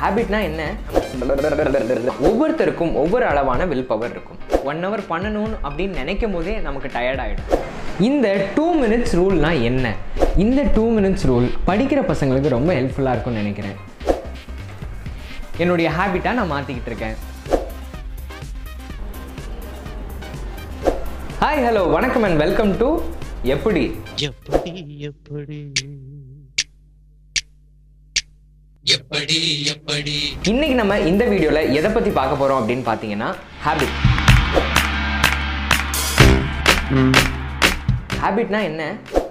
ஹேபிட்னா என்ன? ஒவ்வொருத்தருக்கும் ஒவ்வொரு அளவான வில் பவர் இருக்கும். ஒன் ஹவர் பண்ணணும்னு அப்படின்னு நினைக்கும் போதே நமக்கு டயர்ட் ஆகிடும் இந்த டூ மினிட்ஸ் ரூல்னா என்ன? இந்த டூ மினிட்ஸ் ரூல் படிக்கிற பசங்களுக்கு ரொம்ப ஹெல்ப்ஃபுல்லாக இருக்கும்னு நினைக்கிறேன். என்னுடைய ஹேபிட்டாக நான் மாற்றிக்கிட்டு இருக்கேன். ஹாய் ஹலோ வணக்கம் அண்ட் வெல்கம் டு எப்படி? எப்படி எப்படி? எப்படி எப்படி? இன்னைக்கு நம்ம இந்த வீடியோவில் எதை பற்றி பார்க்க போகிறோம் அப்படின்னு பார்த்தீங்கன்னா ஹேபிட் ஹேபிட்னா என்ன?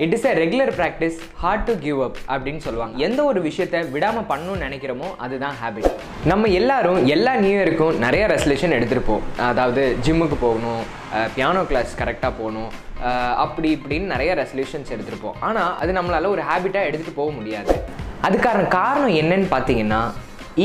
It is a regular practice hard to give up அப்படின்னு சொல்லுவாங்க. எந்த ஒரு விஷயத்தை விடாமல் பண்ணணும்னு நினைக்கிறோமோ அதுதான் ஹேபிட் நம்ம எல்லாரும் எல்லா நியூ இயருக்கும் நிறைய ரெசல்யூஷன் எடுத்திருப்போம் அதாவது ஜிம்முக்கு போகணும் பியானோ கிளாஸ் கரெக்டாக போகணும் அப்படி இப்படின்னு நிறைய ரெசல்யூஷன்ஸ் எடுத்திருப்போம் ஆனால் அது நம்மளால ஒரு ஹேபிட்டாக எடுத்துகிட்டு போக முடியாது. அதுக்கான காரணம் என்னன்னு பார்த்தீங்கன்னா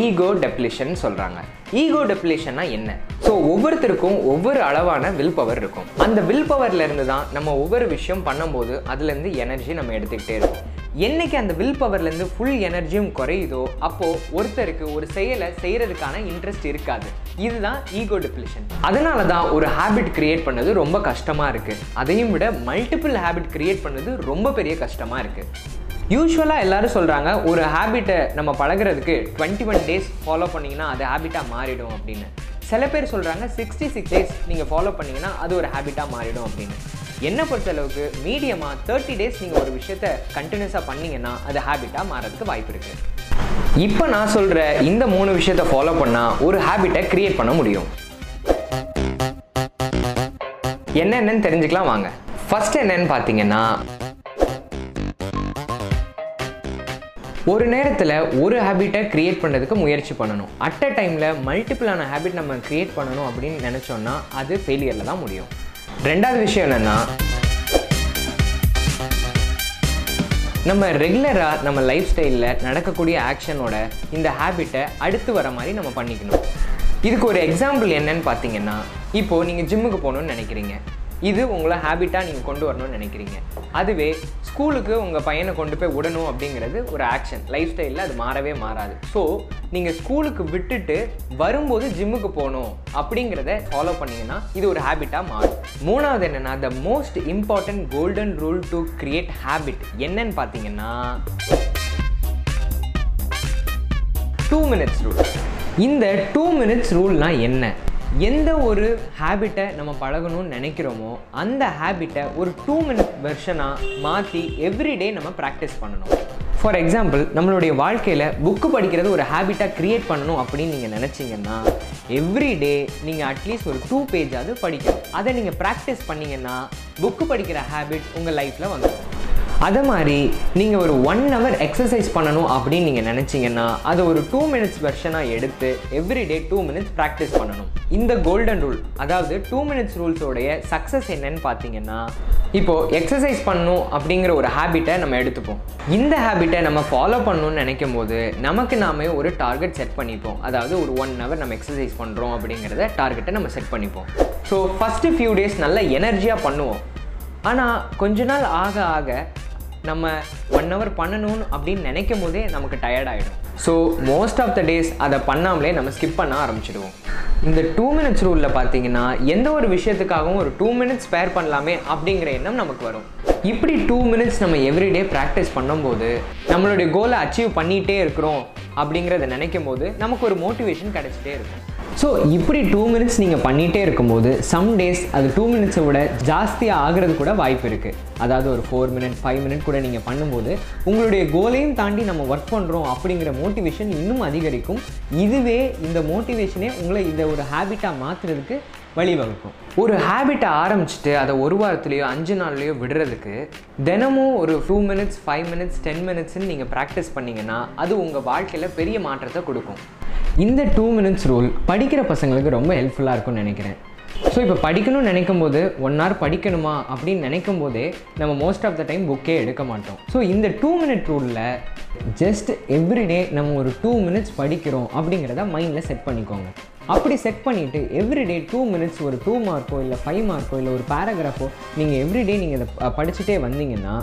ஈகோ டெப்லிஷன் சொல்கிறாங்க ஈகோ டெப்லிஷன்னா என்ன? ஸோ ஒவ்வொருத்தருக்கும் ஒவ்வொரு அளவான வில் பவர் இருக்கும். அந்த வில் பவர்லேருந்து தான் நம்ம ஒவ்வொரு விஷயம் பண்ணும்போது அதுலேருந்து எனர்ஜி நம்ம எடுத்துக்கிட்டே இருக்கோம் என்னைக்கு அந்த வில் பவர்லேருந்து ஃபுல் எனர்ஜியும் குறையுதோ அப்போது ஒருத்தருக்கு ஒரு செயலை செய்கிறதுக்கான இன்ட்ரெஸ்ட் இருக்காது. இதுதான் ஈகோ டெப்ளிஷன் அதனால தான் ஒரு ஹேபிட் கிரியேட் பண்ணது ரொம்ப கஷ்டமாக இருக்குது அதையும் விட மல்டிபிள் ஹேபிட் கிரியேட் பண்ணது ரொம்ப பெரிய கஷ்டமாக இருக்குது யூஸ்வலாக எல்லாரும் சொல்கிறாங்க ஒரு ஹேபிட்டை நம்ம பழகுறதுக்கு டுவெண்ட்டி ஒன் டேஸ் ஃபாலோ பண்ணிங்கன்னா அது ஹேபிட்டாக மாறிடும் அப்படின்னு. சில பேர் சொல்கிறாங்க சிக்ஸ்டி சிக்ஸ் டேஸ் நீங்கள் ஃபாலோ பண்ணிங்கன்னா அது ஒரு ஹேபிட்டாக மாறிடும் அப்படின்னு. என்னை பொறுத்தளவுக்கு மீடியமாக தேர்ட்டி டேஸ் நீங்கள் ஒரு விஷயத்த கண்டினியூஸாக பண்ணீங்கன்னா அது ஹேபிட்டாக மாறதுக்கு வாய்ப்பு இருக்குது இப்போ நான் சொல்கிற இந்த மூணு விஷயத்தை ஃபாலோ பண்ணால் ஒரு ஹேபிட்டை க்ரியேட் பண்ண முடியும். என்னென்னு தெரிஞ்சுக்கலாம் வாங்க. ஃபஸ்ட் என்னன்னு பார்த்தீங்கன்னா ஒரு நேரத்தில் ஒரு ஹேபிட்டை க்ரியேட் பண்ணுறதுக்கு முயற்சி பண்ணணும். அட் அ டைமில் மல்டிபிளான ஹேபிட் நம்ம க்ரியேட் பண்ணணும் அப்படின்னு நினச்சோன்னா அது ஃபெயிலியரில் தான் முடியும். ரெண்டாவது விஷயம் என்னென்னா நம்ம ரெகுலராக நம்ம லைஃப் ஸ்டைலில் நடக்கக்கூடிய ஆக்ஷனோட இந்த ஹேபிட்டை அடுத்து வர மாதிரி நம்ம பண்ணிக்கணும். இதுக்கு ஒரு எக்ஸாம்பிள் என்னன்னு பார்த்தீங்கன்னா இப்போது நீங்கள் ஜிம்முக்கு போகணுன்னு நினைக்கிறீங்க. இது உங்களை ஹேபிட்டாக நீங்கள் கொண்டு வரணும்னு நினைக்கிறீங்க. அதுவே ஸ்கூலுக்கு உங்கள் பையனை கொண்டு போய் விடணும் அப்படிங்கிறது ஒரு ஆக்ஷன் லைஃப் ஸ்டைலில் அது மாறவே மாறாது. ஸோ நீங்கள் ஸ்கூலுக்கு விட்டுட்டு வரும்போது ஜிம்முக்கு போகணும் அப்படிங்கிறத ஃபாலோ பண்ணிங்கன்னா இது ஒரு ஹேபிட்டாக மாறும். மூணாவது என்னென்னா the most important golden rule to create habit என்னன்னு பார்த்தீங்கன்னா டூ மினிட்ஸ் ரூல் இந்த டூ மினிட்ஸ் ரூல்னால் என்ன? எந்த ஒரு ஹேபிட்டை நம்ம பழகணும்னு நினைக்கிறோமோ அந்த ஹேபிட்டை ஒரு டூ மினிட் வெர்ஷனாக மாற்றி எவ்ரிடே நம்ம ப்ராக்டிஸ் பண்ணணும். ஃபார் எக்ஸாம்பிள் நம்மளுடைய வாழ்க்கையில் புக்கு படிக்கிறது ஒரு ஹேபிட்டாக க்ரியேட் பண்ணணும் அப்படின்னு நீங்கள் நினச்சிங்கன்னா எவ்ரிடே நீங்கள் அட்லீஸ்ட் ஒரு டூ பேஜாவது படிக்கணும். அதை நீங்கள் ப்ராக்டிஸ் பண்ணிங்கன்னா புக்கு படிக்கிற ஹேபிட் உங்கள் லைஃப்பில் வந்துடும். அதை மாதிரி நீங்கள் ஒரு ஒன் ஹவர் எக்ஸசைஸ் பண்ணணும் அப்படின்னு நீங்கள் நினச்சிங்கன்னா அதை ஒரு டூ மினிட்ஸ் வெர்ஷனாக எடுத்து எவ்ரிடே டூ மினிட்ஸ் ப்ராக்டிஸ் பண்ணணும். இந்த கோல்டன் ரூல் அதாவது டூ மினிட்ஸ் ரூல்ஸோடைய சக்ஸஸ் என்னன்னு பார்த்தீங்கன்னா இப்போது எக்ஸசைஸ் பண்ணணும் அப்படிங்கிற ஒரு ஹேபிட்டை நம்ம எடுத்துப்போம். இந்த ஹேபிட்டை நம்ம ஃபாலோ பண்ணணும்னு நினைக்கும் போது நமக்கு நாமே ஒரு டார்கெட் செட் பண்ணிப்போம். அதாவது ஒரு ஒன் ஹவர் நம்ம எக்ஸசைஸ் பண்ணுறோம் அப்படிங்கிறத டார்கெட்டை நம்ம செட் பண்ணிப்போம். ஸோ ஃபஸ்ட்டு ஃபியூ டேஸ் நல்ல எனர்ஜியாக பண்ணுவோம். ஆனால் கொஞ்ச நாள் ஆக ஆக நம்ம ஒன் ஹவர் பண்ணணும்னு அப்படின்னு நினைக்கும் போதே நமக்கு டயர்ட் ஆகிடும் so most of the days அதை பண்ணாமலே நம்ம ஸ்கிப் பண்ண ஆரம்பிச்சிடுவோம். இந்த டூ மினிட்ஸ் ரூலில் பார்த்தீங்கன்னா எந்த ஒரு விஷயத்துக்காகவும் ஒரு டூ மினிட்ஸ் ஸ்பேர் பண்ணலாமே அப்படிங்கிற எண்ணம் நமக்கு வரும். இப்படி டூ மினிட்ஸ் நம்ம எவ்ரிடே ப்ராக்டிஸ் பண்ணும்போது நம்மளுடைய கோலை அச்சீவ் பண்ணிகிட்டே இருக்கிறோம் அப்படிங்கிறத நினைக்கும் போது நமக்கு ஒரு மோட்டிவேஷன் கிடைச்சிட்டே இருக்கும். ஸோ இப்படி டூ மினிட்ஸ் நீங்கள் பண்ணிகிட்டே இருக்கும்போது சம் டேஸ் அது டூ மினிட்ஸை விட ஜாஸ்தியாக ஆகிறது கூட வாய்ப்பு இருக்குது அதாவது ஒரு ஃபோர் மினிட் ஃபைவ் மினிட் கூட நீங்கள் பண்ணும்போது உங்களுடைய கோலையும் தாண்டி நம்ம ஒர்க் பண்ணுறோம் அப்படிங்கிற மோட்டிவேஷன் இன்னும் அதிகரிக்கும். இதுவே இந்த மோட்டிவேஷனே உங்களை இதை ஒரு ஹேபிட்டாக மாற்றுறதுக்கு வழிவகுக்கும். ஒரு ஹேபிட்டை ஆரம்பிச்சுட்டு அதை ஒரு வாரத்துலேயோ அஞ்சு நாள்லேயோ விடுறதுக்கு தினமும் ஒரு two minutes five minutes ten மினிட்ஸ்ன்னு நீங்கள் ப்ராக்டிஸ் பண்ணிங்கன்னா அது உங்கள் வாழ்க்கையில் பெரிய மாற்றத்தை கொடுக்கும். இந்த டூ மினிட்ஸ் ரூல் படிக்கிற பசங்களுக்கு ரொம்ப ஹெல்ப்ஃபுல்லாக இருக்கும்னு நினைக்கிறேன். ஸோ இப்போ படிக்கணும்னு நினைக்கும் போது ஒன் ஹவர் படிக்கணுமா? அப்படின்னு நினைக்கும் போதே நம்ம மோஸ்ட் ஆஃப் த டைம் புக்கே எடுக்க மாட்டோம். ஸோ இந்த டூ மினிட் ரூலில் ஜஸ்ட் எவ்ரிடே நம்ம ஒரு டூ மினிட்ஸ் படிக்கிறோம் அப்படிங்கிறத மைண்டில் செட் பண்ணிக்கோங்க. அப்படி செட் பண்ணிவிட்டு எவ்ரிடே டூ மினிட்ஸ் ஒரு டூ மார்க்கோ இல்லை ஃபைவ் மார்க்கோ இல்லை ஒரு பேராகிராஃபோ நீங்கள் எவ்ரிடே நீங்கள் இதை படிச்சுட்டே வந்தீங்கன்னா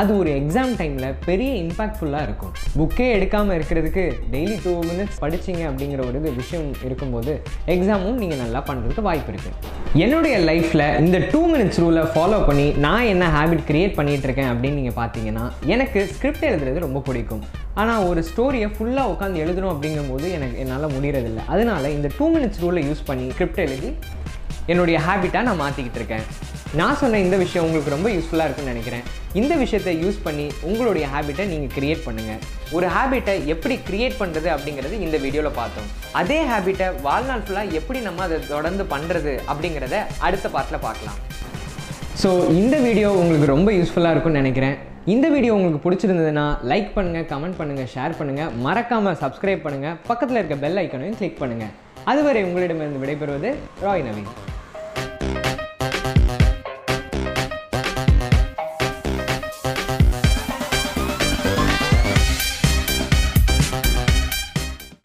அது ஒரு எக்ஸாம் டைமில் பெரிய இம்பாக்ட்ஃபுல்லாக இருக்கும். புக்கே எடுக்காமல் இருக்கிறதுக்கு டெய்லி டூ மினிட்ஸ் படிச்சிங்க அப்படிங்கிற ஒரு இது விஷயம் இருக்கும்போது எக்ஸாமும் நீங்கள் நல்லா பண்ணுறதுக்கு வாய்ப்பு இருக்குது என்னுடைய லைஃப்பில் இந்த டூ மினிட்ஸ் ரூலை ஃபாலோ பண்ணி நான் என்ன ஹேபிட் க்ரியேட் பண்ணிகிட்டு இருக்கேன் அப்படின்னு நீங்கள் பார்த்தீங்கன்னா எனக்கு ஸ்கிரிப்ட் எழுதுறது ரொம்ப பிடிக்கும். ஆனால் ஒரு ஸ்டோரியை ஃபுல்லாக உட்காந்து எழுதணும் அப்படிங்கும்போது எனக்கு என்னால் முடிகிறதில்ல அதனால் இந்த டூ மினிட்ஸ் ரூலை யூஸ் பண்ணி ஸ்கிரிப்ட் எழுதி என்னுடைய ஹேபிட்டாக நான் மாற்றிக்கிட்டு இருக்கேன். நான் சொன்ன இந்த விஷயம் உங்களுக்கு ரொம்ப யூஸ்ஃபுல்லாக இருக்கும்னு நினைக்கிறேன். இந்த விஷயத்தை யூஸ் பண்ணி உங்களுடைய ஹேபிட்டை நீங்கள் கிரியேட் பண்ணுங்கள் ஒரு ஹேபிட்டை எப்படி கிரியேட் பண்ணுறது அப்படிங்கிறது இந்த வீடியோவில் பார்த்தோம். அதே ஹேபிட்டை வாழ்நாள் ஃபுல்லாக எப்படி நம்ம அதை தொடர்ந்து பண்ணுறது அப்படிங்கிறத அடுத்த பார்ட்டில் பார்க்கலாம். ஸோ இந்த வீடியோ உங்களுக்கு ரொம்ப யூஸ்ஃபுல்லாக இருக்கும்னு நினைக்கிறேன். இந்த வீடியோ உங்களுக்கு பிடிச்சிருந்ததுன்னா லைக் பண்ணுங்கள் கமெண்ட் பண்ணுங்கள் ஷேர் பண்ணுங்கள் மறக்காமல் சப்ஸ்கிரைப் பண்ணுங்கள் பக்கத்தில் இருக்க பெல் ஐக்கனையும் கிளிக் பண்ணுங்கள் அதுவரை உங்களிடமிருந்து விடைபெறுவது ராய் நவீன்.